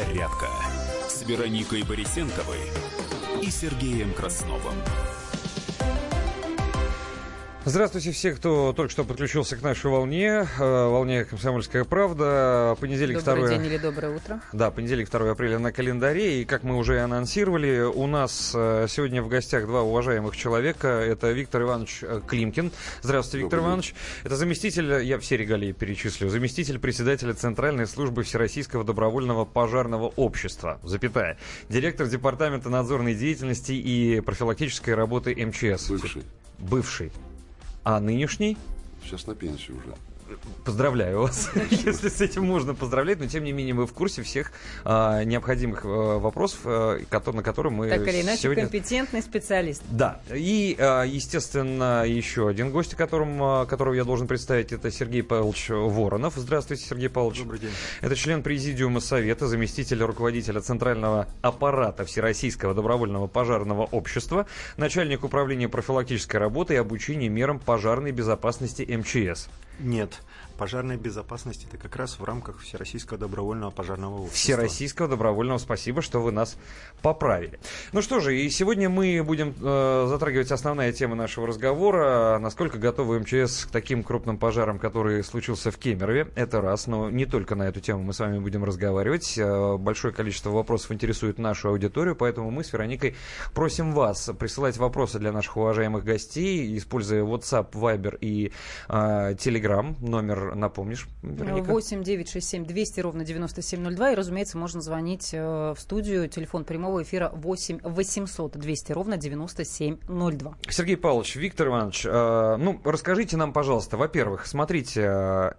«Зарядка» с Вероникой Борисенковой и Сергеем Красновым. Здравствуйте все, кто только что подключился к нашей волне, э, волне «Комсомольская правда». Понедельник, Добрый 2... день или доброе утро. Да, понедельник, 2 апреля на календаре. И, как мы уже анонсировали, у нас э, сегодня в гостях два уважаемых человека. Это Виктор Иванович э, Климкин. Здравствуйте, Виктор Добрый Иванович. Это заместитель, я все регалии перечислю, заместитель председателя Центральной службы Всероссийского добровольного пожарного общества, запятая, директор департамента надзорной деятельности и профилактической работы МЧС. Бывший. Бывший. А нынешний? Сейчас на пенсию уже. Поздравляю вас, если с этим можно поздравлять, но тем не менее мы в курсе всех а, необходимых а, вопросов, а, на которые мы Так или иначе, сегодня... компетентный специалист. Да, и, а, естественно, еще один гость, которым, а, которого я должен представить, это Сергей Павлович Воронов. Здравствуйте, Сергей Павлович. Добрый день. Это член Президиума Совета, заместитель руководителя Центрального аппарата Всероссийского добровольного пожарного общества, начальник управления профилактической работы и обучения мерам пожарной безопасности МЧС. Нет. Пожарная безопасность это как раз в рамках Всероссийского добровольного пожарного общества. Всероссийского добровольного. Спасибо, что вы нас поправили. Ну что же, и сегодня мы будем э, затрагивать основная тема нашего разговора. Насколько готовы МЧС к таким крупным пожарам, который случился в Кемерове. Это раз, но не только на эту тему мы с вами будем разговаривать. Э, большое количество вопросов интересует нашу аудиторию, поэтому мы с Вероникой просим вас присылать вопросы для наших уважаемых гостей, используя WhatsApp, Viber и э, Telegram. Номер напомнишь, Вероника? 8 9 6 7 200 ровно 9702. И, разумеется, можно звонить э, в студию. Телефон прямого эфира 8 800 200 ровно 9702. Сергей Павлович, Виктор Иванович, э, ну, расскажите нам, пожалуйста, во-первых, смотрите,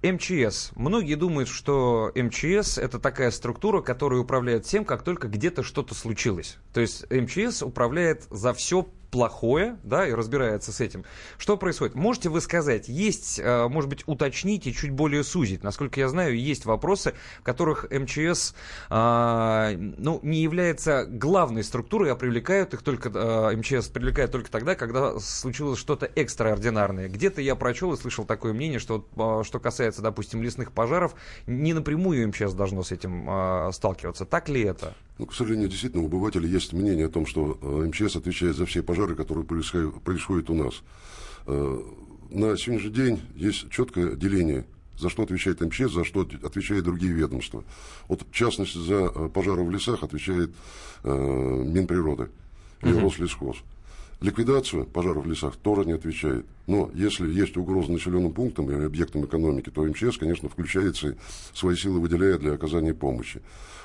э, МЧС. Многие думают, что МЧС это такая структура, которая управляет тем, как только где-то что-то случилось. То есть МЧС управляет за все плохое, да, и разбирается с этим. Что происходит? Можете вы сказать, есть, э, может быть, уточнить и чуть более сузить. Насколько я знаю, есть вопросы, в которых МЧС, а, ну, не является главной структурой, а привлекают их только, э, МЧС привлекает только тогда, когда случилось что-то экстраординарное. Где-то я прочел и слышал такое мнение, что, э, что касается, допустим, лесных пожаров, не напрямую МЧС должно с этим сталкиваться. Так ли это? Ну, к сожалению, действительно, у обывателя есть мнение о том, что э, МЧС отвечает за все пожары, которые происходят, у нас. Э, на сегодняшний день есть четкое деление, за что отвечает МЧС, за что отвечают другие ведомства. Вот, в частности, за э, пожары в лесах отвечает э, Минприроды или Мгм. Рослесхоз. Ликвидацию пожаров в лесах тоже не отвечает. Но если есть угроза населенным пунктам или объектам экономики, то МЧС, конечно, включается и свои силы выделяет для оказания помощи.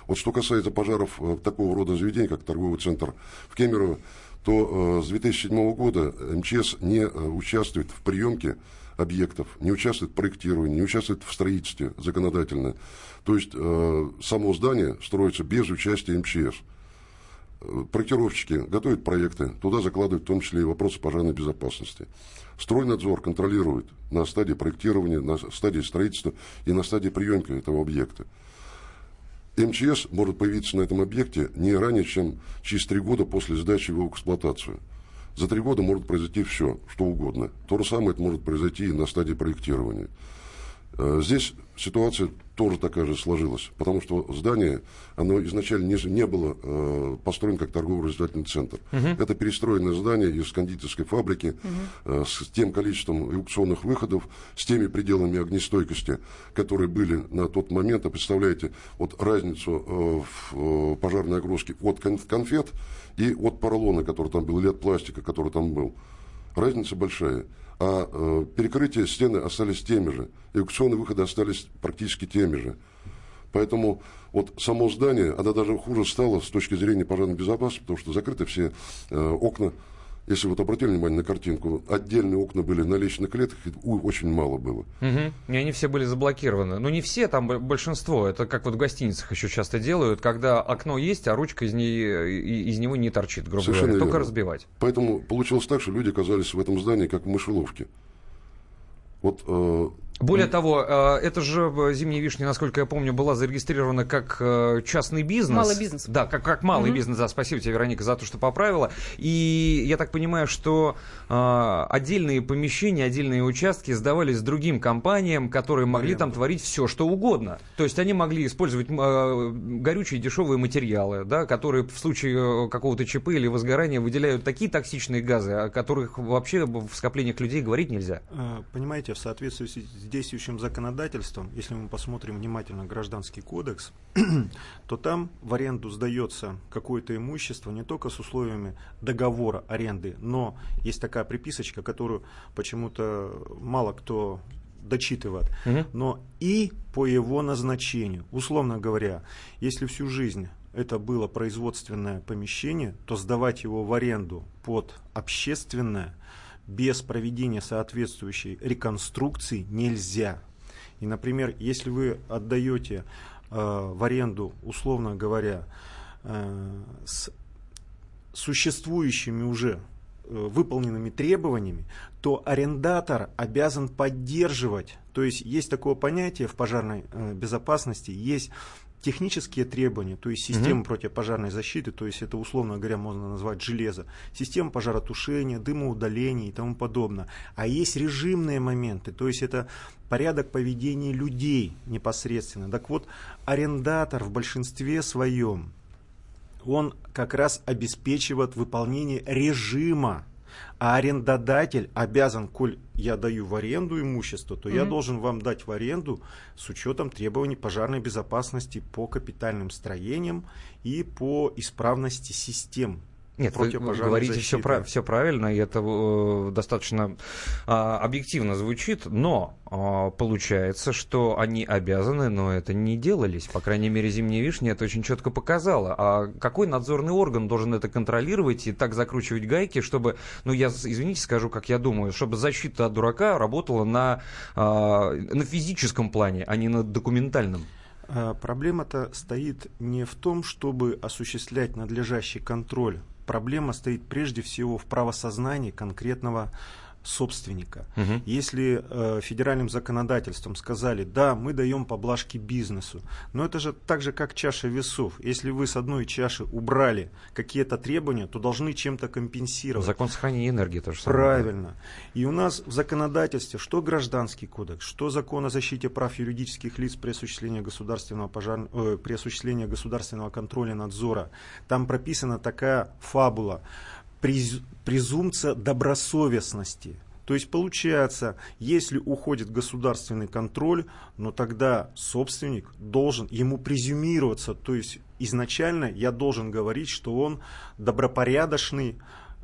Вот что касается пожаров э, такого рода заведений, как торговый центр в Кемерово, то э, с 2007 года МЧС не э, участвует в приемке объектов, не участвует в проектировании, не участвует в строительстве законодательно. То есть само здание строится без участия МЧС. Проектировщики готовят проекты, туда закладывают в том числе и вопросы пожарной безопасности. Стройнадзор контролирует на стадии проектирования, на стадии строительства и на стадии приемки этого объекта. МЧС может появиться на этом объекте не ранее, чем через три года после сдачи его в эксплуатацию. За три года может произойти все, что угодно. То же самое это может произойти и на стадии проектирования. Э, Здесь ситуация тоже такая же сложилась, потому что здание, оно изначально не, не было э, построено как торгово-развлекательный центр. Это перестроенное здание из кондитерской фабрики э, с тем количеством эвакуационных выходов, с теми пределами огнестойкости, которые были на тот момент. А представляете, вот разницу э, в э, пожарной огрузке от кон- конфет и от поролона, который там был, или от пластика, который там был. Разница большая. А э, перекрытия стены остались теми же. Эвакуационные выходы остались практически теми же. Поэтому вот само здание, оно даже хуже стало с точки зрения пожарной безопасности, потому что закрыты все э, окна. Если вот обратили внимание на картинку, отдельные окна были на личных клетках, у- очень мало было. Мгм. И они все были заблокированы. Ну, не все, там большинство. Это как вот в гостиницах еще часто делают, когда окно есть, а ручка из, не- и- из него не торчит, грубо Совершенно говоря. Только верно. разбивать. Поэтому получилось так, что люди оказались в этом здании как в мышеловке. Вот э, Более того, э, это же «Зимняя вишня», насколько я помню, была зарегистрирована как э, частный бизнес. Малый бизнес. Да, как, как малый Мгм. бизнес. Да, спасибо тебе, Вероника, за то, что поправила. И я так понимаю, что э, отдельные помещения, отдельные участки сдавались другим компаниям, которые могли там творить все, что угодно. То есть они могли использовать горючие дешевые материалы, да, которые в случае какого-то ЧП или возгорания выделяют такие токсичные газы, о которых вообще в скоплениях людей говорить нельзя. Понимаете, в соответствии с действующим законодательством, если мы посмотрим внимательно Гражданский кодекс, то там в аренду сдается какое-то имущество не только с условиями договора аренды, но есть такая приписочка, которую почему-то мало кто дочитывает, Мгм. но и по его назначению. Условно говоря, если всю жизнь это было производственное помещение, то сдавать его в аренду под общественное без проведения соответствующей реконструкции нельзя. И, например, если вы отдаете э, в аренду, условно говоря, э, с существующими уже э, выполненными требованиями, то арендатор обязан поддерживать. То есть есть такое понятие в пожарной э, безопасности, есть технические требования, то есть система противопожарной защиты, то есть это условно говоря можно назвать железо, система пожаротушения, дымоудаления и тому подобное. А есть режимные моменты, то есть это порядок поведения людей непосредственно. Так вот, арендатор в большинстве своем он как раз обеспечивает выполнение режима. А арендодатель обязан, коль я даю в аренду имущество, то я Мгм. должен вам дать в аренду с учетом требований пожарной безопасности по капитальным строениям и по исправности систем Нет, вы говорите все, защиты. правильно, и это э, достаточно а, объективно звучит, но а, получается, что они обязаны, но это не делались. По крайней мере, «Зимняя вишня» это очень четко показала. А какой надзорный орган должен это контролировать и так закручивать гайки, чтобы, ну я, извините, скажу, как я думаю, чтобы защита от дурака работала на, а, на физическом плане, а не на документальном? Проблема-то стоит не в том, чтобы осуществлять надлежащий контроль. Проблема стоит прежде всего в правосознании конкретного собственника. Мгм. Если э, федеральным законодательством сказали, да, мы даем поблажки бизнесу, но это же так же, как чаша весов. Если вы с одной чаши убрали какие-то требования, то должны чем-то компенсировать. Закон сохранения энергии тоже самое. Правильно. И у нас в законодательстве, что гражданский кодекс, что закон о защите прав юридических лиц при осуществлении государственного, пожар... э, при осуществлении государственного контроля надзора, там прописана такая фабула, приз- презумпция добросовестности. То есть получается, если уходит государственный контроль, но тогда собственник должен ему презюмироваться, то есть изначально я должен говорить, что он добропорядочный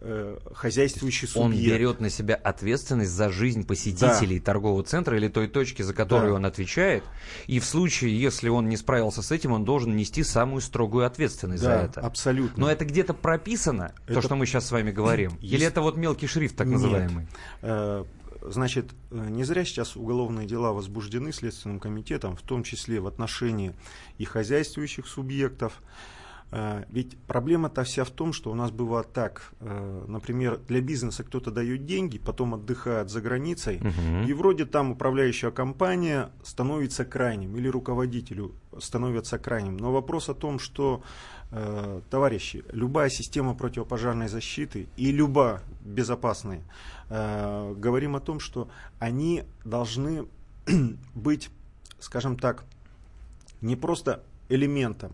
э, хозяйствующий Он субъект. берет на себя ответственность за жизнь посетителей торгового центра или той точки, за которую Да. он отвечает. И в случае, если он не справился с этим, он должен нести самую строгую ответственность за Да, это. абсолютно. Но это где-то прописано, то, Это- что мы сейчас с вами говорим? Есть- Или это вот мелкий шрифт, так Нет. называемый? Э, Значит, э, не зря сейчас уголовные дела возбуждены Следственным комитетом, в том числе в отношении и хозяйствующих субъектов. Э, Ведь проблема-то вся в том, что у нас бывает так, э, например, для бизнеса кто-то дает деньги, потом отдыхает за границей, Мгм. и вроде там управляющая компания становится крайним, или руководителю становится крайним. Но вопрос о том, что, э, товарищи, любая система противопожарной защиты и любая безопасная, э, говорим о том, что они должны быть, скажем так, не просто элементом,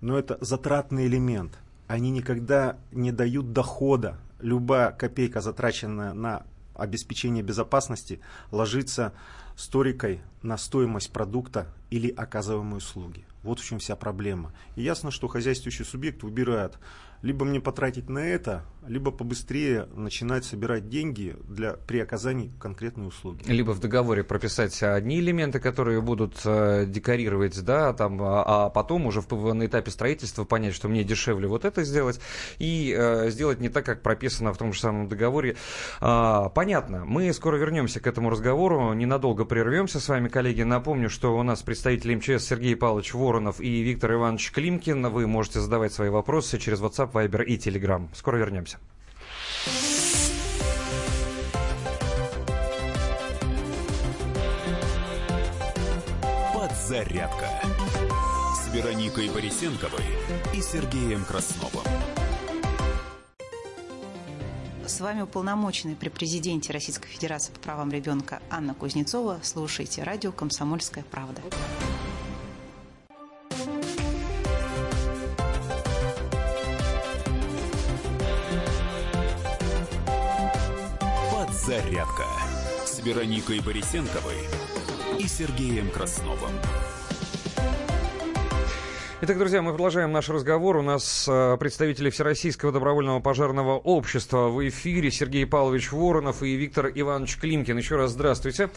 но это затратный элемент. Они никогда не дают дохода. Любая копейка, затраченная на обеспечение безопасности, ложится сторикой на стоимость продукта или оказываемой услуги. Вот в чем вся проблема. И ясно, что хозяйствующий субъект выбирает либо мне потратить на это, либо побыстрее начинать собирать деньги для, при оказании конкретной услуги. Либо в договоре прописать одни элементы, которые будут э, декорировать, да, там, а, а потом уже в, на этапе строительства понять, что мне дешевле вот это сделать, и э, сделать не так, как прописано в том же самом договоре. А, понятно. Мы скоро вернемся к этому разговору, ненадолго прервемся с вами, коллеги. Напомню, что у нас представители МЧС Сергей Павлович Воронов и Виктор Иванович Климкин. Вы можете задавать свои вопросы через WhatsApp, Viber и Telegram. Скоро вернемся. Подзарядка с Вероникой Борисенковой и Сергеем Красновым. С вами уполномоченный при президенте Российской Федерации по правам ребенка Анна Кузнецова. Слушайте радио «Комсомольская правда». Подзарядка с Вероникой Борисенковой и Сергеем Красновым. Итак, друзья, мы продолжаем наш разговор. У нас э, представители Всероссийского добровольного пожарного общества в эфире Сергей Павлович Воронов и Виктор Иванович Климкин. Еще раз здравствуйте.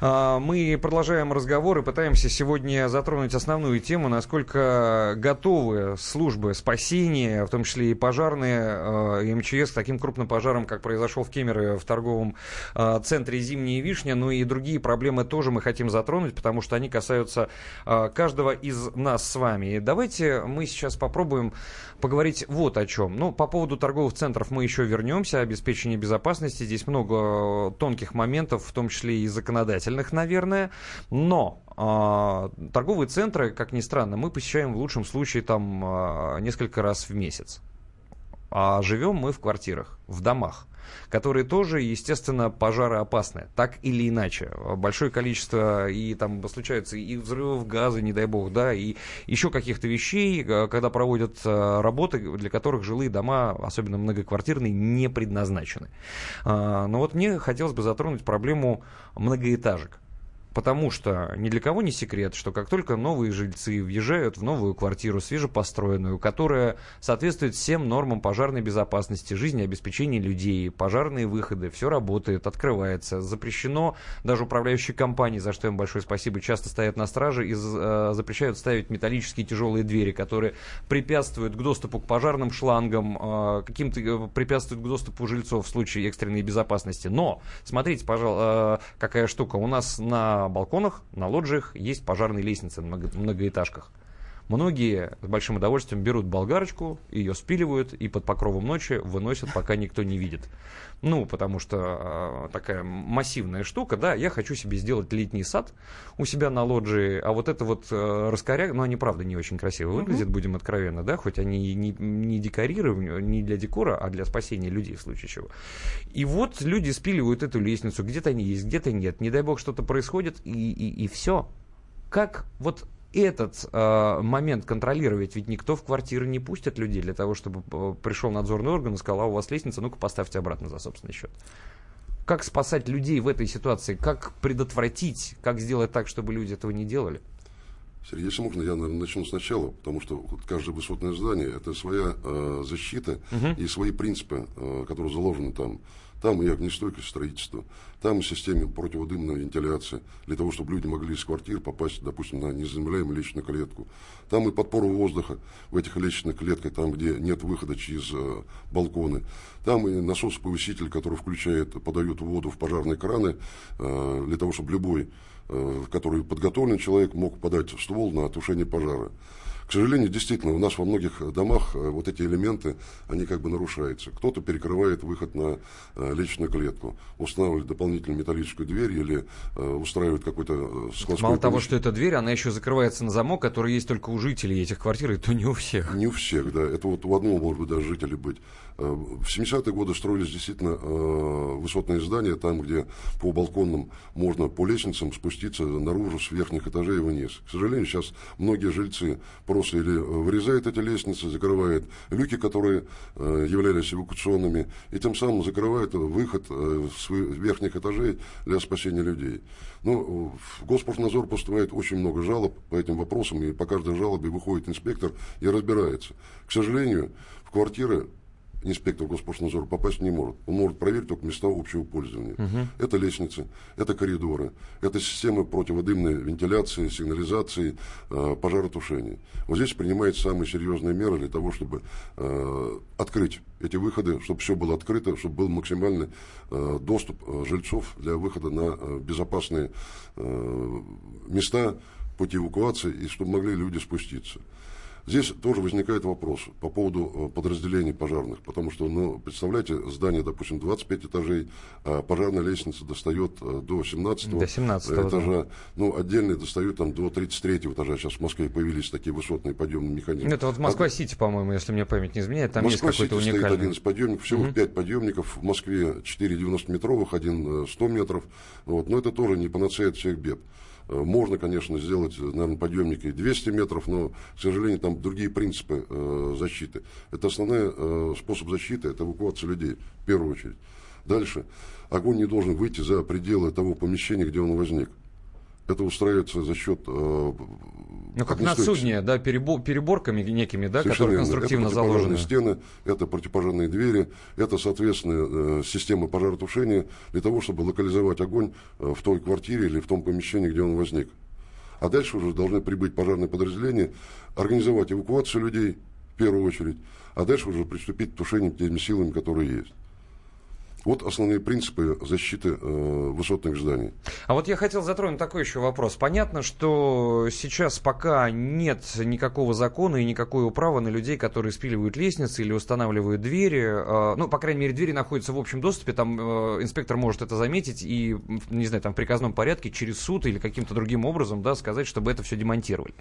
Э, мы продолжаем разговор и пытаемся сегодня затронуть основную тему, насколько готовы службы спасения, в том числе и пожарные, э, и МЧС к таким крупным пожарам, как произошел в Кемерово в торговом э, центре «Зимняя вишня». Ну и другие проблемы тоже мы хотим затронуть, потому что они касаются каждого из нас с вами давайте мы сейчас попробуем поговорить вот о чем. Ну, по поводу торговых центров мы еще вернемся, обеспечение безопасности. Здесь много тонких моментов, в том числе и законодательных, наверное. Но э, торговые центры, как ни странно, мы посещаем в лучшем случае там э, несколько раз в месяц. А живем мы в квартирах, в домах которые тоже, естественно, пожароопасны, так или иначе. Большое количество, и там случаются и взрывов газа, не дай бог, да, и еще каких-то вещей, э, когда проводят э, работы, для которых жилые дома, особенно многоквартирные, не предназначены. А, но вот мне хотелось бы затронуть проблему многоэтажек. Потому что ни для кого не секрет, что как только новые жильцы въезжают в новую квартиру, свежепостроенную, которая соответствует всем нормам пожарной безопасности, жизнеобеспечения людей, пожарные выходы, все работает, открывается, запрещено, даже управляющие компании, за что им большое спасибо, часто стоят на страже и э, запрещают ставить металлические тяжелые двери, которые препятствуют к доступу к пожарным шлангам, э, каким-то э, препятствуют к доступу жильцов в случае экстренной безопасности. Но, смотрите, пожалуйста, э, какая штука, у нас на балконах, на лоджиях есть пожарные лестницы на многоэтажках. Многие с большим удовольствием берут болгарочку, ее спиливают и под покровом ночи выносят, пока никто не видит. Ну, потому что э, такая массивная штука, да, я хочу себе сделать летний сад у себя на лоджии, а вот это вот э, раскоряг, ну, они, правда, не очень красиво выглядят, будем откровенно, да, хоть они не, не декорированы, не для декора, а для спасения людей в случае чего. И вот люди спиливают эту лестницу, где-то они есть, где-то нет, не дай бог что-то происходит, и, и, и все. Как вот этот э, момент контролировать, ведь никто в квартиры не пустит людей для того, чтобы э, пришел надзорный орган и сказал, а у вас лестница, ну-ка поставьте обратно за собственный счет. Как спасать людей в этой ситуации? Как предотвратить? Как сделать так, чтобы люди этого не делали? Сергей, если можно, я наверное, начну сначала, потому что каждое высотное здание это своя э, защита угу. и свои принципы, э, которые заложены там. Там и огнестойкость строительства, там и система противодымной вентиляции, для того, чтобы люди могли из квартир попасть, допустим, на незаземляемую личную клетку. Там и подпору воздуха в этих личных клетках, там, где нет выхода через э, балконы. Там и насос-повыситель, который включает, подает воду в пожарные краны, э, для того, чтобы любой, э, который подготовлен человек, мог подать ствол на тушение пожара. К сожалению, действительно, у нас во многих домах э, вот эти элементы, они как бы нарушаются. Кто-то перекрывает выход на э, личную клетку, устанавливает дополнительную металлическую дверь или э, устраивает какой-то складской... Мало того, что эта дверь, она еще закрывается на замок, который есть только у жителей этих квартир, и то не у всех. Не у всех, да. Это вот у одного, может быть, даже жителей быть. В 70-е годы строились действительно высотные здания, там, где по балконам можно по лестницам спуститься наружу с верхних этажей вниз. К сожалению, сейчас многие жильцы просто или э, вырезает эти лестницы, закрывает люки, которые э, являлись эвакуационными, и тем самым закрывает выход э, с верхних этажей для спасения людей. Ну, в Госпортнадзор поступает очень много жалоб по этим вопросам, и по каждой жалобе выходит инспектор и разбирается. К сожалению, в квартиры инспектор Госпошлнадзора попасть не может. Он может проверить только места общего пользования. Угу. Это лестницы, это коридоры, это системы противодымной вентиляции, сигнализации, э, пожаротушения. Вот здесь принимаются самые серьезные меры для того, чтобы э, открыть эти выходы, чтобы все было открыто, чтобы был максимальный э, доступ э, жильцов для выхода на э, безопасные э, места, пути эвакуации, и чтобы могли люди спуститься. Здесь тоже возникает вопрос по поводу э, подразделений пожарных, потому что, ну, представляете, здание, допустим, 25 этажей, а пожарная лестница достает э, до 17, до 17 этажа, да. ну, отдельные достают там до 33 этажа. Сейчас в Москве появились такие высотные подъемные механизмы. Это вот Москва-Сити, по-моему, если мне память не изменяет, там Москва есть какой-то уникальный. стоит один из подъемников, всего угу. 5 подъемников, в Москве 4 90-метровых, один 100 э, метров, вот, но это тоже не панацея от всех бед. Э, можно, конечно, сделать, наверное, подъемник и 200 метров, но, к сожалению, там другие принципы э, защиты. Это основной э, способ защиты, это эвакуация людей, в первую очередь. Дальше. Огонь не должен выйти за пределы того помещения, где он возник. Это устраивается за счет э, ну, как на судне, да, перебор, переборками некими, да, которые конструктивно это заложены. стены, это противопожарные двери, это, соответственно, э, система пожаротушения для того, чтобы локализовать огонь э, в той квартире или в том помещении, где он возник. А дальше уже должны прибыть пожарные подразделения, организовать эвакуацию людей, в первую очередь, а дальше уже приступить к тушению теми силами, которые есть. Вот основные принципы защиты э, высотных зданий. А вот я хотел затронуть такой еще вопрос. Понятно, что сейчас пока нет никакого закона и никакой управы на людей, которые спиливают лестницы или устанавливают двери. Э, ну, по крайней мере, двери находятся в общем доступе, там э, инспектор может это заметить и, не знаю, там в приказном порядке через суд или каким-то другим образом, да, сказать, чтобы это все демонтировали.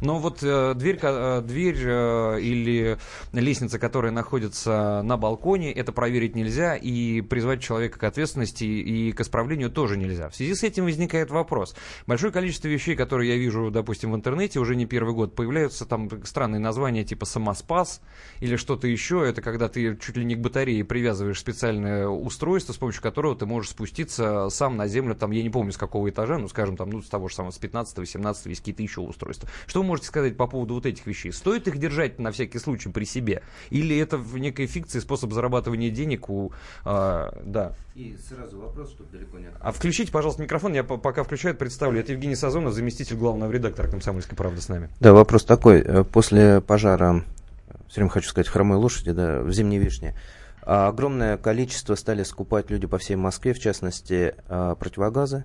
Но вот э, дверь, э, дверь э, или лестница, которая находится на балконе, это проверить нельзя и призвать человека к ответственности и к исправлению тоже нельзя. В связи с этим возникает вопрос. Большое количество вещей, которые я вижу, допустим, в интернете уже не первый год, появляются там странные названия типа самоспас или что-то еще. Это когда ты чуть ли не к батарее привязываешь специальное устройство, с помощью которого ты можешь спуститься сам на землю, там, я не помню, с какого этажа, ну, скажем, там, ну, с того же самого, с 15-18 есть какие-то еще устройства. Что вы можете сказать по поводу вот этих вещей? Стоит их держать на всякий случай при себе? Или это в некой фикции способ зарабатывания денег у э, да. И сразу вопрос, чтобы далеко не А включите, пожалуйста, микрофон. Я пока включаю, представлю. Это Евгений Сазонов, заместитель главного редактора «Комсомольской правды» с нами. Да, вопрос такой. Э, после пожара, все время хочу сказать, хромой лошади, да, в Зимней Вишне, а огромное количество стали скупать люди по всей Москве, в частности, а, противогазы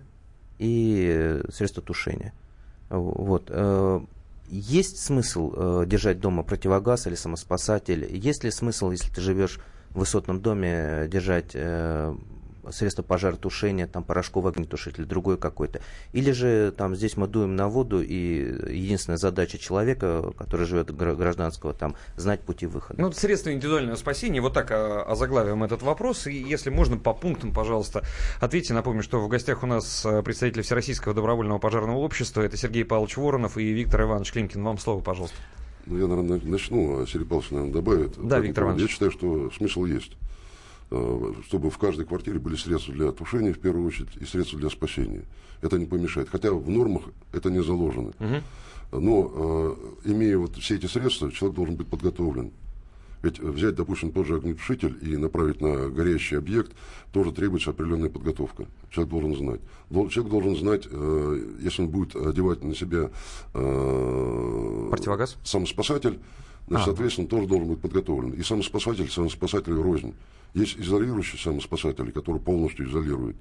и средства тушения. Вот. Э, есть смысл э, держать дома противогаз или самоспасатель? Есть ли смысл, если ты живешь в высотном доме держать э, средство пожаротушения, там порошковый огнетушитель, другой какой-то. Или же там здесь мы дуем на воду, и единственная задача человека, который живет гражданского, там знать пути выхода. Ну, средства индивидуального спасения, вот так а, озаглавим этот вопрос. И если можно, по пунктам, пожалуйста, ответьте. Напомню, что в гостях у нас э, представитель Всероссийского добровольного пожарного общества. Это Сергей Павлович Воронов и Виктор Иванович Климкин. Вам слово, пожалуйста. Ну, я, наверное, начну, а Сергей Павлович, наверное, добавит. Да, Виктор Иванович. Я считаю, что смысл есть. Э, чтобы в каждой квартире были средства для тушения, в первую очередь, и средства для спасения. Это не помешает. Хотя в нормах это не заложено. Угу. Но, э, имея вот все эти средства, человек должен быть подготовлен. Ведь взять, допустим, тот же огнетушитель и направить на горящий объект тоже требуется определенная подготовка. Человек должен знать. Человек должен знать, э, если он будет одевать на себя э, противогаз, самоспасатель, значит, а. соответственно, тоже должен быть подготовлен. И самоспасатель, самоспасатель рознь. Есть изолирующие самоспасатели, которые полностью изолируют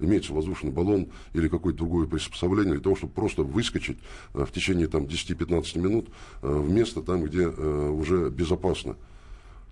имеется воздушный баллон или какое-то другое приспособление для того, чтобы просто выскочить э, в течение там, 10-15 минут э, в место там, где э, уже безопасно.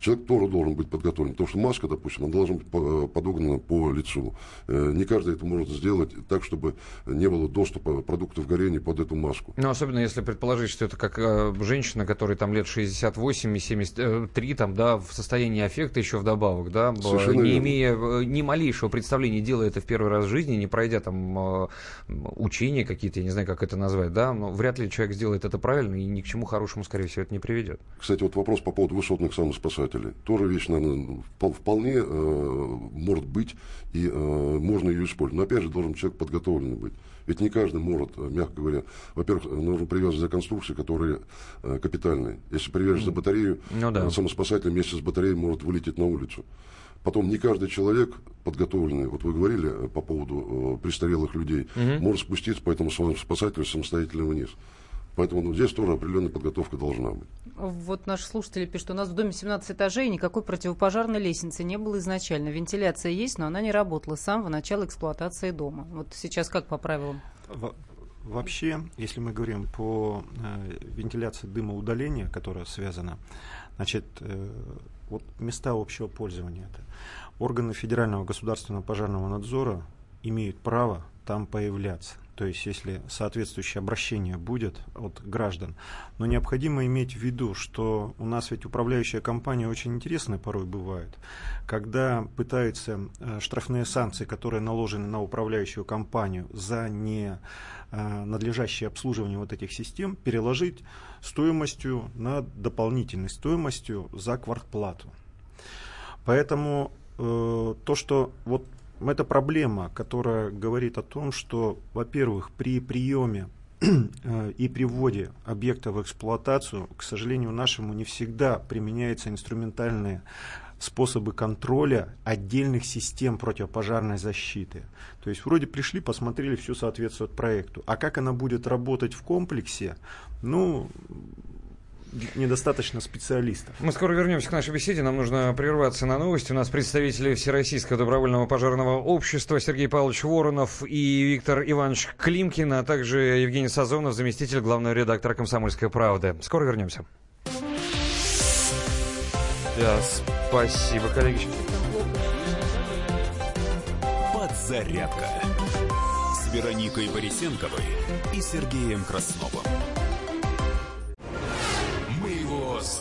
Человек тоже должен быть подготовлен, потому что маска, допустим, она должна быть подогнана по лицу. Э, не каждый это может сделать так, чтобы не было доступа продуктов горения под эту маску. Ну, особенно если предположить, что это как э, женщина, которая там лет 68 и 73, там, да, в состоянии аффекта еще вдобавок, да, Совершенно не верно. имея э, ни малейшего представления, делая это в первый раз в жизни, не пройдя там э, учения какие-то, я не знаю, как это назвать, да, но вряд ли человек сделает это правильно и ни к чему хорошему, скорее всего, это не приведет. Кстати, вот вопрос по поводу высотных самоспасателей показатели. Тоже вещь, наверное, вполне э, может быть, и э, можно ее использовать. Но опять же, должен человек подготовленный быть. Ведь не каждый может, э, мягко говоря, во-первых, нужно привязывать за конструкции, которые э, капитальные. Если привяжешь за батарею, ну, да. самоспасатель вместе с батареей может вылететь на улицу. Потом не каждый человек подготовленный, вот вы говорили э, по поводу э, престарелых людей, угу. может спуститься по этому спасателю самостоятельно вниз. Поэтому ну, здесь тоже определенная подготовка должна быть. Вот наши слушатели пишут, у нас в доме 17 этажей, никакой противопожарной лестницы не было изначально. Вентиляция есть, но она не работала с самого начала эксплуатации дома. Вот сейчас как по правилам? Вообще, если мы говорим по э, вентиляции дымоудаления, которая связана, значит, э, вот места общего пользования это органы Федерального государственного пожарного надзора имеют право там появляться. То есть, если соответствующее обращение будет от граждан. Но необходимо иметь в виду, что у нас ведь управляющая компания очень интересная порой бывает, когда пытаются э, штрафные санкции, которые наложены на управляющую компанию за не э, надлежащее обслуживание вот этих систем, переложить стоимостью на дополнительной стоимостью за квартплату. Поэтому э, то, что вот это проблема, которая говорит о том, что, во-первых, при приеме э, и при вводе объекта в эксплуатацию, к сожалению, нашему не всегда применяются инструментальные способы контроля отдельных систем противопожарной защиты. То есть вроде пришли, посмотрели, все соответствует проекту. А как она будет работать в комплексе, ну, недостаточно специалистов. Мы скоро вернемся к нашей беседе. Нам нужно прерваться на новости. У нас представители Всероссийского добровольного пожарного общества Сергей Павлович Воронов и Виктор Иванович Климкин, а также Евгений Сазонов, заместитель главного редактора «Комсомольской правды». Скоро вернемся. Да, спасибо, коллеги. Подзарядка с Вероникой Борисенковой и Сергеем Красновым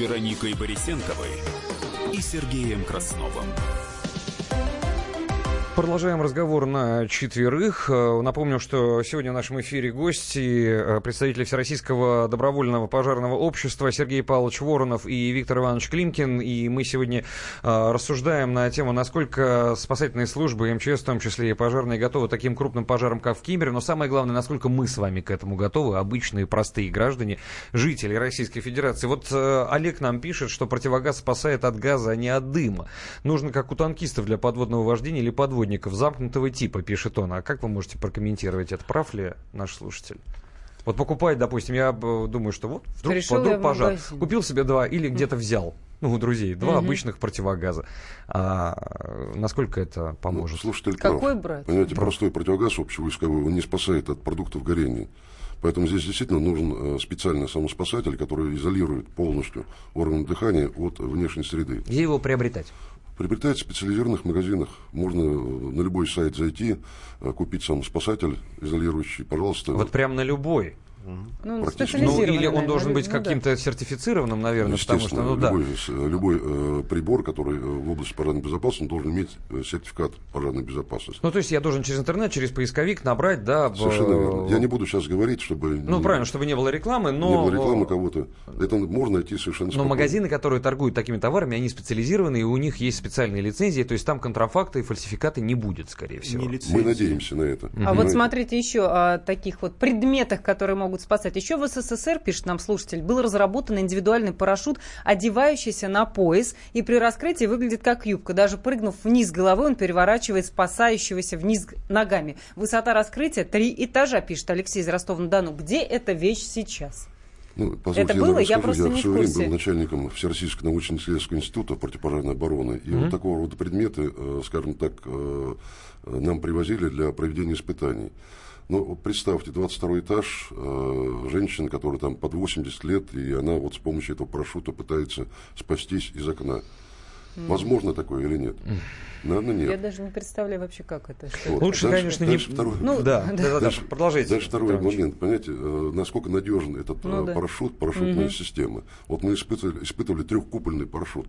Вероникой Борисенковой и Сергеем Красновым. Продолжаем разговор на четверых. Э, напомню, что сегодня в нашем эфире гости, э, представители Всероссийского добровольного пожарного общества Сергей Павлович Воронов и Виктор Иванович Климкин. И мы сегодня э, рассуждаем на тему, насколько спасательные службы, МЧС в том числе и пожарные, готовы таким крупным пожарам, как в Кимере. Но самое главное, насколько мы с вами к этому готовы, обычные простые граждане, жители Российской Федерации. Вот Олег нам пишет, что противогаз спасает от газа, а не от дыма. Нужно, как у танкистов для подводного вождения или подводника подводников замкнутого типа, пишет он. А как вы можете прокомментировать это? Прав ли наш слушатель? Вот покупать, допустим, я думаю, что вот вдруг, Решил вдруг пожар. Купил себе два или где-то взял. Ну, у друзей. Два угу. обычных противогаза. А насколько это поможет? Ну, слушатель Какой прав. брать? Понимаете, прав. простой противогаз общевойсковой, он не спасает от продуктов горения. Поэтому здесь действительно нужен э, специальный самоспасатель, который изолирует полностью органы дыхания от внешней среды. Где его приобретать? Приобретать в специализированных магазинах. Можно на любой сайт зайти, э, купить сам спасатель изолирующий, пожалуйста. Вот прям на любой? Ну, ну, или он должен быть ну, каким-то да. сертифицированным, наверное, потому что, ну, любой, да. любой э, прибор, который э, в области пожарной безопасности, должен иметь э, сертификат пожарной безопасности. Ну, то есть я должен через интернет, через поисковик набрать, да. Совершенно верно. Я не буду сейчас говорить, чтобы... Ну, не, правильно, чтобы не было рекламы, но... Не было рекламы кого-то. Это можно найти совершенно спокойно. Но магазины, которые торгуют такими товарами, они специализированы, и у них есть специальные лицензии, то есть там контрафакта и фальсификаты не будет, скорее всего. Мы надеемся на это. А вот смотрите еще о таких вот предметах, которые могут спасать. Еще в СССР, пишет нам слушатель, был разработан индивидуальный парашют, одевающийся на пояс, и при раскрытии выглядит как юбка. Даже прыгнув вниз головой, он переворачивает спасающегося вниз ногами. Высота раскрытия три этажа, пишет Алексей из Ростова-на-Дону. Где эта вещь сейчас? Ну, это я было? Я просто я не в свое время был начальником Всероссийского научно-исследовательского института противопожарной обороны. И mm-hmm. вот такого рода предметы, э, скажем так, э, нам привозили для проведения испытаний. Ну, представьте, 22 этаж, э, женщина, которая там под 80 лет, и она вот с помощью этого парашюта пытается спастись из окна. Mm. Возможно такое или нет? Mm. Наверное, нет. Я даже не представляю вообще, как это. Что вот. Лучше, дальше, конечно, дальше не... Второй... Ну, да, да, да, дальше, продолжайте. Дальше второй Петрович. момент. Понимаете, э, насколько надежен этот ну, э, парашют, парашютная угу. система. Вот мы испытывали, испытывали трехкупольный парашют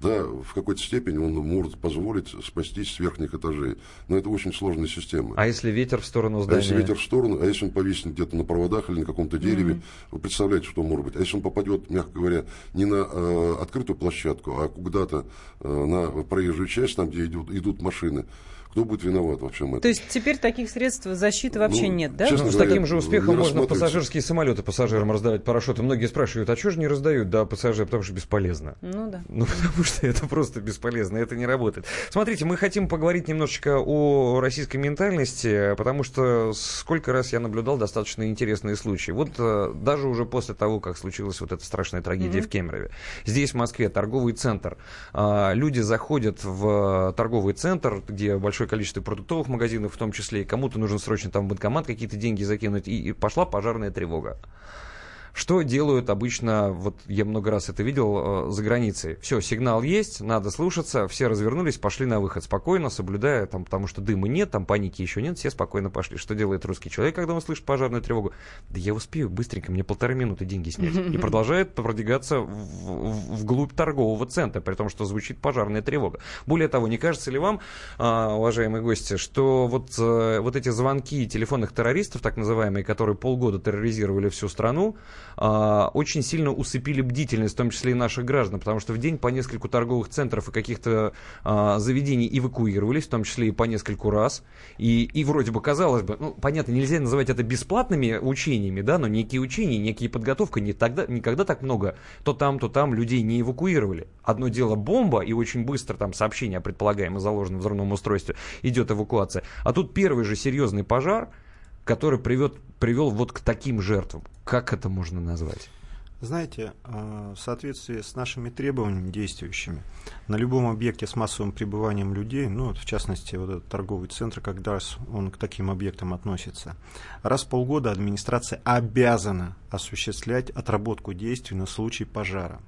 да, в какой-то степени он может позволить спастись с верхних этажей. Но это очень сложная система. А если ветер в сторону здания? А если ветер в сторону, а если он повиснет где-то на проводах или на каком-то дереве, mm-hmm. вы представляете, что может быть. А если он попадет, мягко говоря, не на э, открытую площадку, а куда-то э, на проезжую часть, там, где идут, идут машины, Кто будет виноват во всем этом? То есть теперь таких средств защиты вообще Ну, нет, да? честно Ну, с говоря, таким же успехом можно пассажирские самолеты пассажирам раздавать парашюты. Многие спрашивают, а что же не раздают? Да, пассажиры, потому что бесполезно. Ну да. Ну, потому что это просто бесполезно, это не работает. Смотрите, мы хотим поговорить немножечко о российской ментальности, потому что сколько раз я наблюдал достаточно интересные случаи. Вот э, даже уже после того, как случилась вот эта страшная трагедия Мгм. в Кемерове. Здесь, в Москве, торговый центр. А, Люди заходят в торговый центр, где большое количество продуктовых магазинов в том числе, и кому-то нужно срочно там в банкомат какие-то деньги закинуть, и, и пошла пожарная тревога. Что делают обычно, вот я много раз это видел, э, за границей. Все, сигнал есть, надо слушаться, все развернулись, пошли на выход спокойно, соблюдая, там, потому что дыма нет, там паники еще нет, все спокойно пошли. Что делает русский человек, когда он слышит пожарную тревогу? Да я успею быстренько, мне полторы минуты деньги снять. И продолжает продвигаться в- в- вглубь торгового центра, при том, что звучит пожарная тревога. Более того, не кажется ли вам, а, уважаемые гости, что вот, э, вот эти звонки телефонных террористов, так называемые, которые полгода терроризировали всю страну, очень сильно усыпили бдительность, в том числе и наших граждан, потому что в день по нескольку торговых центров и каких-то а, заведений эвакуировались, в том числе и по нескольку раз. И, и вроде бы казалось бы, ну, понятно, нельзя называть это бесплатными учениями, да, но некие учения, некие подготовка, не тогда, никогда так много то там, то там людей не эвакуировали. Одно дело бомба, и очень быстро там сообщение о предполагаемо заложенном взрывном устройстве идет эвакуация. А тут первый же серьезный пожар, который привет, привел вот к таким жертвам. Как это можно назвать? Знаете, э, в соответствии с нашими требованиями действующими, на любом объекте с массовым пребыванием людей, ну, вот в частности, вот этот торговый центр, когда с- он к таким объектам относится, раз в полгода администрация обязана осуществлять отработку действий на случай пожара.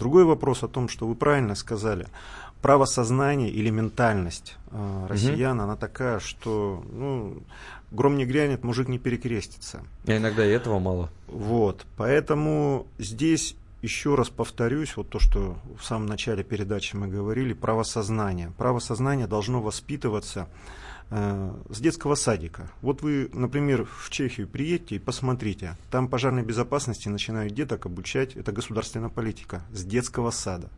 Другой вопрос о том, что вы правильно сказали, право сознания или ментальность э, россиян, она такая, что ну, гром не грянет, мужик не перекрестится. А иногда и этого мало. Вот, поэтому здесь еще раз повторюсь, вот то, что в самом начале передачи мы говорили, право сознания. Право сознания должно воспитываться э, с детского садика. Вот вы, например, в Чехию приедете и посмотрите, там пожарной безопасности начинают деток обучать, это государственная политика, с детского сада.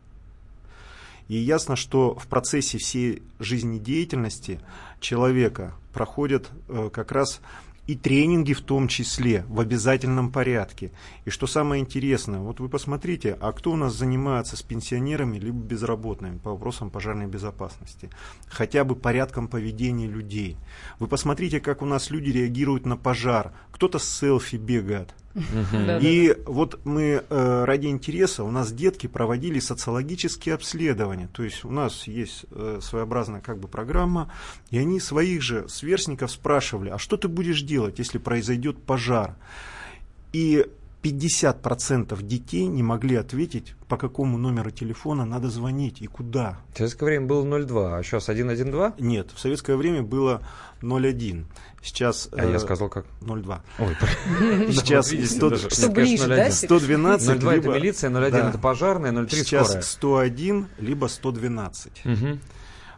И ясно, что в процессе всей жизнедеятельности человека проходят э, как раз и тренинги в том числе в обязательном порядке. И что самое интересное, вот вы посмотрите, а кто у нас занимается с пенсионерами либо безработными по вопросам пожарной безопасности? Хотя бы порядком поведения людей. Вы посмотрите, как у нас люди реагируют на пожар. Кто-то с селфи бегает. И вот мы э, ради интереса, у нас детки проводили социологические обследования. То есть у нас есть э, своеобразная как бы программа, и они своих же сверстников спрашивали, а что ты будешь делать, если произойдет пожар? И 50% детей не могли ответить, по какому номеру телефона надо звонить и куда. В советское время было 0,2, а сейчас 112? Нет, в советское время было 0,1. Сейчас А я э, сказал как? 0,2. Ой, Сейчас вот видите, 100 даже- Что Нет, ближе, конечно, да, 0,1. Сергей? 112 0,2 это милиция, 0,1 Да. это пожарная, 0,3 Сейчас скорая. 101, либо 112.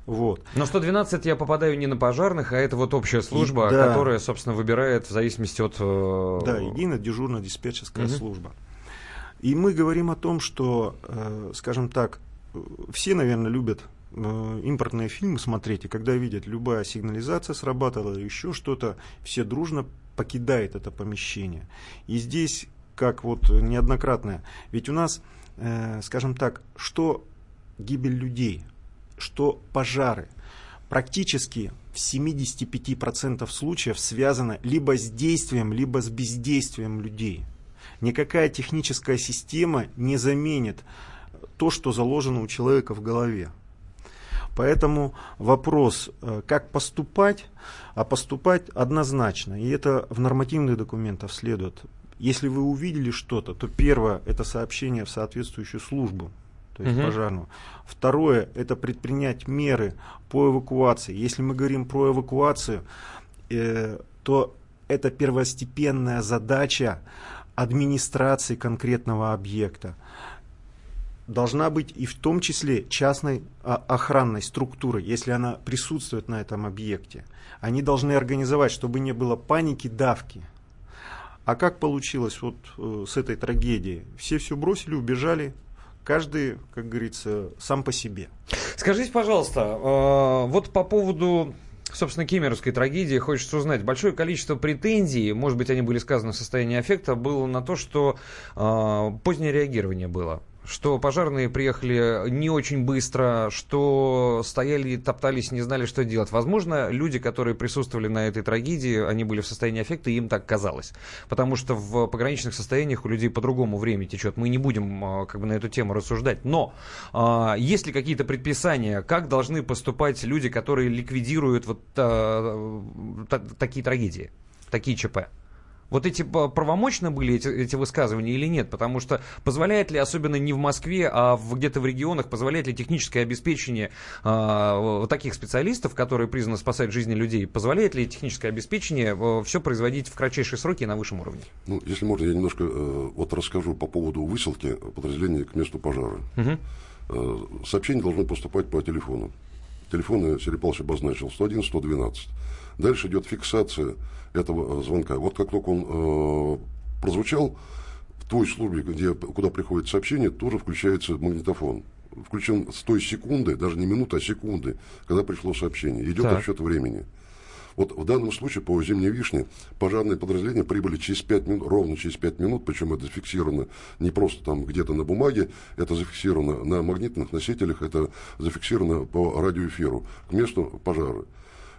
Вот. Но 112 я попадаю не на пожарных, а это вот общая служба, да. которая, собственно, выбирает в зависимости от... э, Да, единая дежурная диспетчерская Мгм. служба. И мы говорим о том, что, э, скажем так, все, наверное, любят э, импортные фильмы смотреть, и когда видят, любая сигнализация срабатывала еще что-то, все дружно покидают это помещение. И здесь, как вот неоднократно, ведь у нас, скажем так, что гибель людей, что пожары, практически в 75% случаев связано либо с действием, либо с бездействием людей. Никакая техническая система не заменит то, что заложено у человека в голове. Поэтому вопрос, э, как поступать, а поступать однозначно. И это в нормативных документах следует. Если вы увидели что-то, то первое – это сообщение в соответствующую службу, то есть Мгм. пожарную. Второе – это предпринять меры по эвакуации. Если мы говорим про эвакуацию, э, то это первостепенная задача администрации конкретного объекта. Должна быть и в том числе частной а, охранной структуры, если она присутствует на этом объекте. Они должны организовать, чтобы не было паники, давки. А как получилось вот э, с этой трагедией? Все все бросили, убежали, каждый, как говорится, сам по себе. Скажите, пожалуйста, э, вот по поводу собственно, кемеровской трагедии хочется узнать. Большое количество претензий, может быть, они были сказаны в состоянии аффекта, было на то, что э, позднее реагирование было что пожарные приехали не очень быстро, что стояли, топтались, не знали, что делать. Возможно, люди, которые присутствовали на этой трагедии, они были в состоянии аффекта, и им так казалось. Потому что в пограничных состояниях у людей по-другому время течет. Мы не будем а, как бы на эту тему рассуждать. Но а, есть ли какие-то предписания, как должны поступать люди, которые ликвидируют вот а, такие трагедии, такие ЧП? Вот эти правомочно были эти, эти высказывания или нет? Потому что позволяет ли, особенно не в Москве, а в, где-то в регионах, позволяет ли техническое обеспечение э, таких специалистов, которые призваны спасать жизни людей, позволяет ли техническое обеспечение э, все производить в кратчайшие сроки и на высшем уровне? Ну, если можно, я немножко э, вот расскажу по поводу высылки подразделения к месту пожара. Угу. Э, сообщение должно поступать по телефону. Телефоны Сергей Павлович обозначил 101, 112. Дальше идет фиксация этого э, звонка. Вот как только он э, прозвучал, в той службе, где, куда приходит сообщение, тоже включается магнитофон. Включен с той секунды, даже не минуты, а секунды, когда пришло сообщение. Идет так. отсчет времени. Вот в данном случае по «Зимней вишне» пожарные подразделения прибыли через 5 минут, ровно через 5 минут, причем это зафиксировано не просто там где-то на бумаге, это зафиксировано на магнитных носителях, это зафиксировано по радиоэфиру к месту пожара.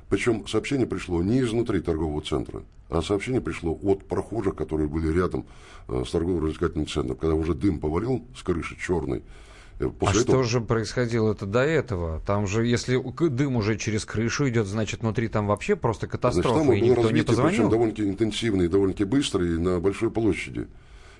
Причем сообщение пришло не изнутри торгового центра, а сообщение пришло от прохожих, которые были рядом э, с торгово-развлекательным центром. Когда уже дым повалил с крыши черный, После а этого... что же происходило это до этого? Там же, если дым уже через крышу идет, значит, внутри там вообще просто катастрофа, значит, там и никто развитие, не позвонил? Причем довольно-таки интенсивный, довольно-таки быстрый на большой площади.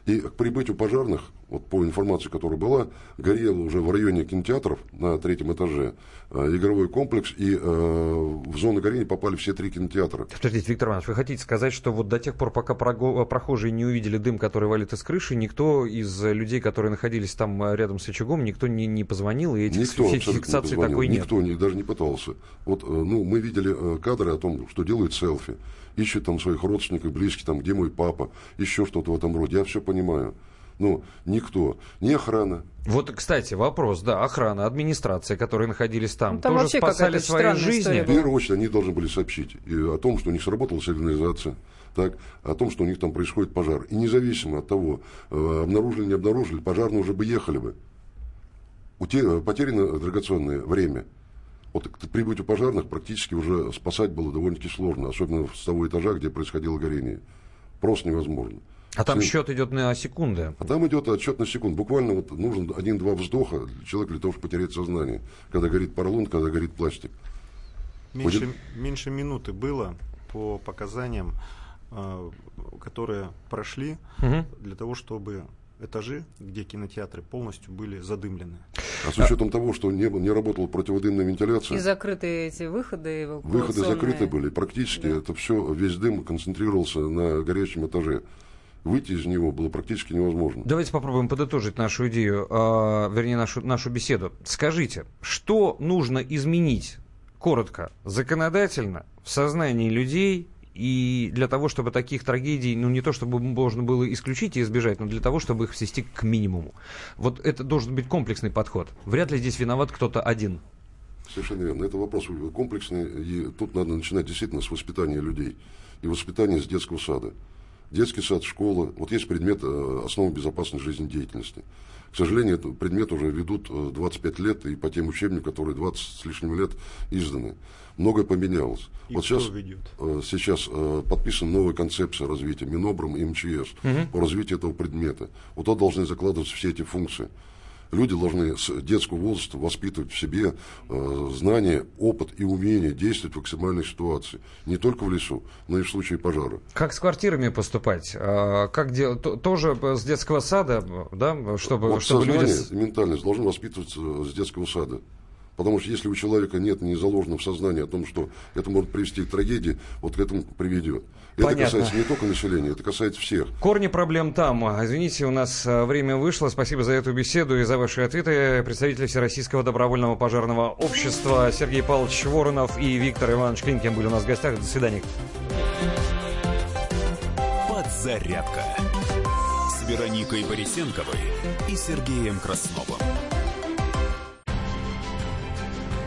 И к прибытию пожарных, вот по информации, которая была, горело уже в районе кинотеатров на третьем этаже э, игровой комплекс, и э, в зону горения попали все три кинотеатра. Подождите, Виктор Иванович, вы хотите сказать, что вот до тех пор, пока прохожие не увидели дым, который валит из крыши, никто из людей, которые находились там э, рядом с очагом, никто не, не позвонил, и этих никто фиксаций не такой нет? Никто не, даже не пытался. Вот, э, ну, мы видели кадры о том, что делают селфи ищет там своих родственников, близких, там, где мой папа, еще что-то в этом роде. Я все понимаю. Ну, никто, ни охрана. Вот, кстати, вопрос, да, охрана, администрация, которые находились там, ну, там тоже спасали свои жизни. В первую очередь они должны были сообщить и о том, что у них сработала сигнализация, так, о том, что у них там происходит пожар. И независимо от того, э, обнаружили, не обнаружили, пожарные уже бы ехали бы. Потеряно драгоценное время. Вот к прибытию пожарных практически уже спасать было довольно-таки сложно, особенно с того этажа, где происходило горение. Просто невозможно. А там Все... счет идет на секунды. А там идет отсчет на секунду. Буквально вот нужен один-два вздоха человек для того, чтобы потерять сознание. Когда горит поролон, когда горит пластик. Меньше, Будет... меньше минуты было по показаниям, э, которые прошли угу. для того, чтобы этажи, где кинотеатры полностью были задымлены. А с учетом того, что не, не работала противодымная вентиляция... И закрытые эти выходы Выходы закрыты были. Практически да. это все, весь дым концентрировался на горячем этаже. Выйти из него было практически невозможно. Давайте попробуем подытожить нашу идею, э, вернее, нашу, нашу беседу. Скажите, что нужно изменить, коротко, законодательно, в сознании людей, и для того, чтобы таких трагедий, ну не то чтобы можно было исключить и избежать, но для того, чтобы их свести к минимуму. Вот это должен быть комплексный подход. Вряд ли здесь виноват кто-то один. Совершенно верно. Это вопрос комплексный, и тут надо начинать действительно с воспитания людей и воспитания с детского сада. Детский сад, школа. Вот есть предмет э, основы безопасной жизнедеятельности. К сожалению, этот предмет уже ведут 25 э, лет, и по тем учебникам, которые 20 с лишним лет изданы многое поменялось. И вот сейчас, ведет? Э, сейчас э, подписана новая концепция развития Минобром и МЧС угу. по развитию этого предмета. Вот туда должны закладываться все эти функции. Люди должны с детского возраста воспитывать в себе э, знания, опыт и умение действовать в экстремальной ситуации. Не только в лесу, но и в случае пожара. Как с квартирами поступать? А, как дел... Тоже с детского сада, да? Чтобы, вот чтобы сознание, люди... ментальность должны воспитываться с детского сада. Потому что если у человека нет не заложено в сознании о том, что это может привести к трагедии, вот к этому приведет. Понятно. Это касается не только населения, это касается всех. Корни проблем там. Извините, у нас э, время вышло. Спасибо за эту беседу и за ваши ответы. Представители Всероссийского добровольного пожарного общества Сергей Павлович Воронов и Виктор Иванович Клинкин были у нас в гостях. До свидания. Подзарядка с Вероникой Борисенковой и Сергеем Красновым.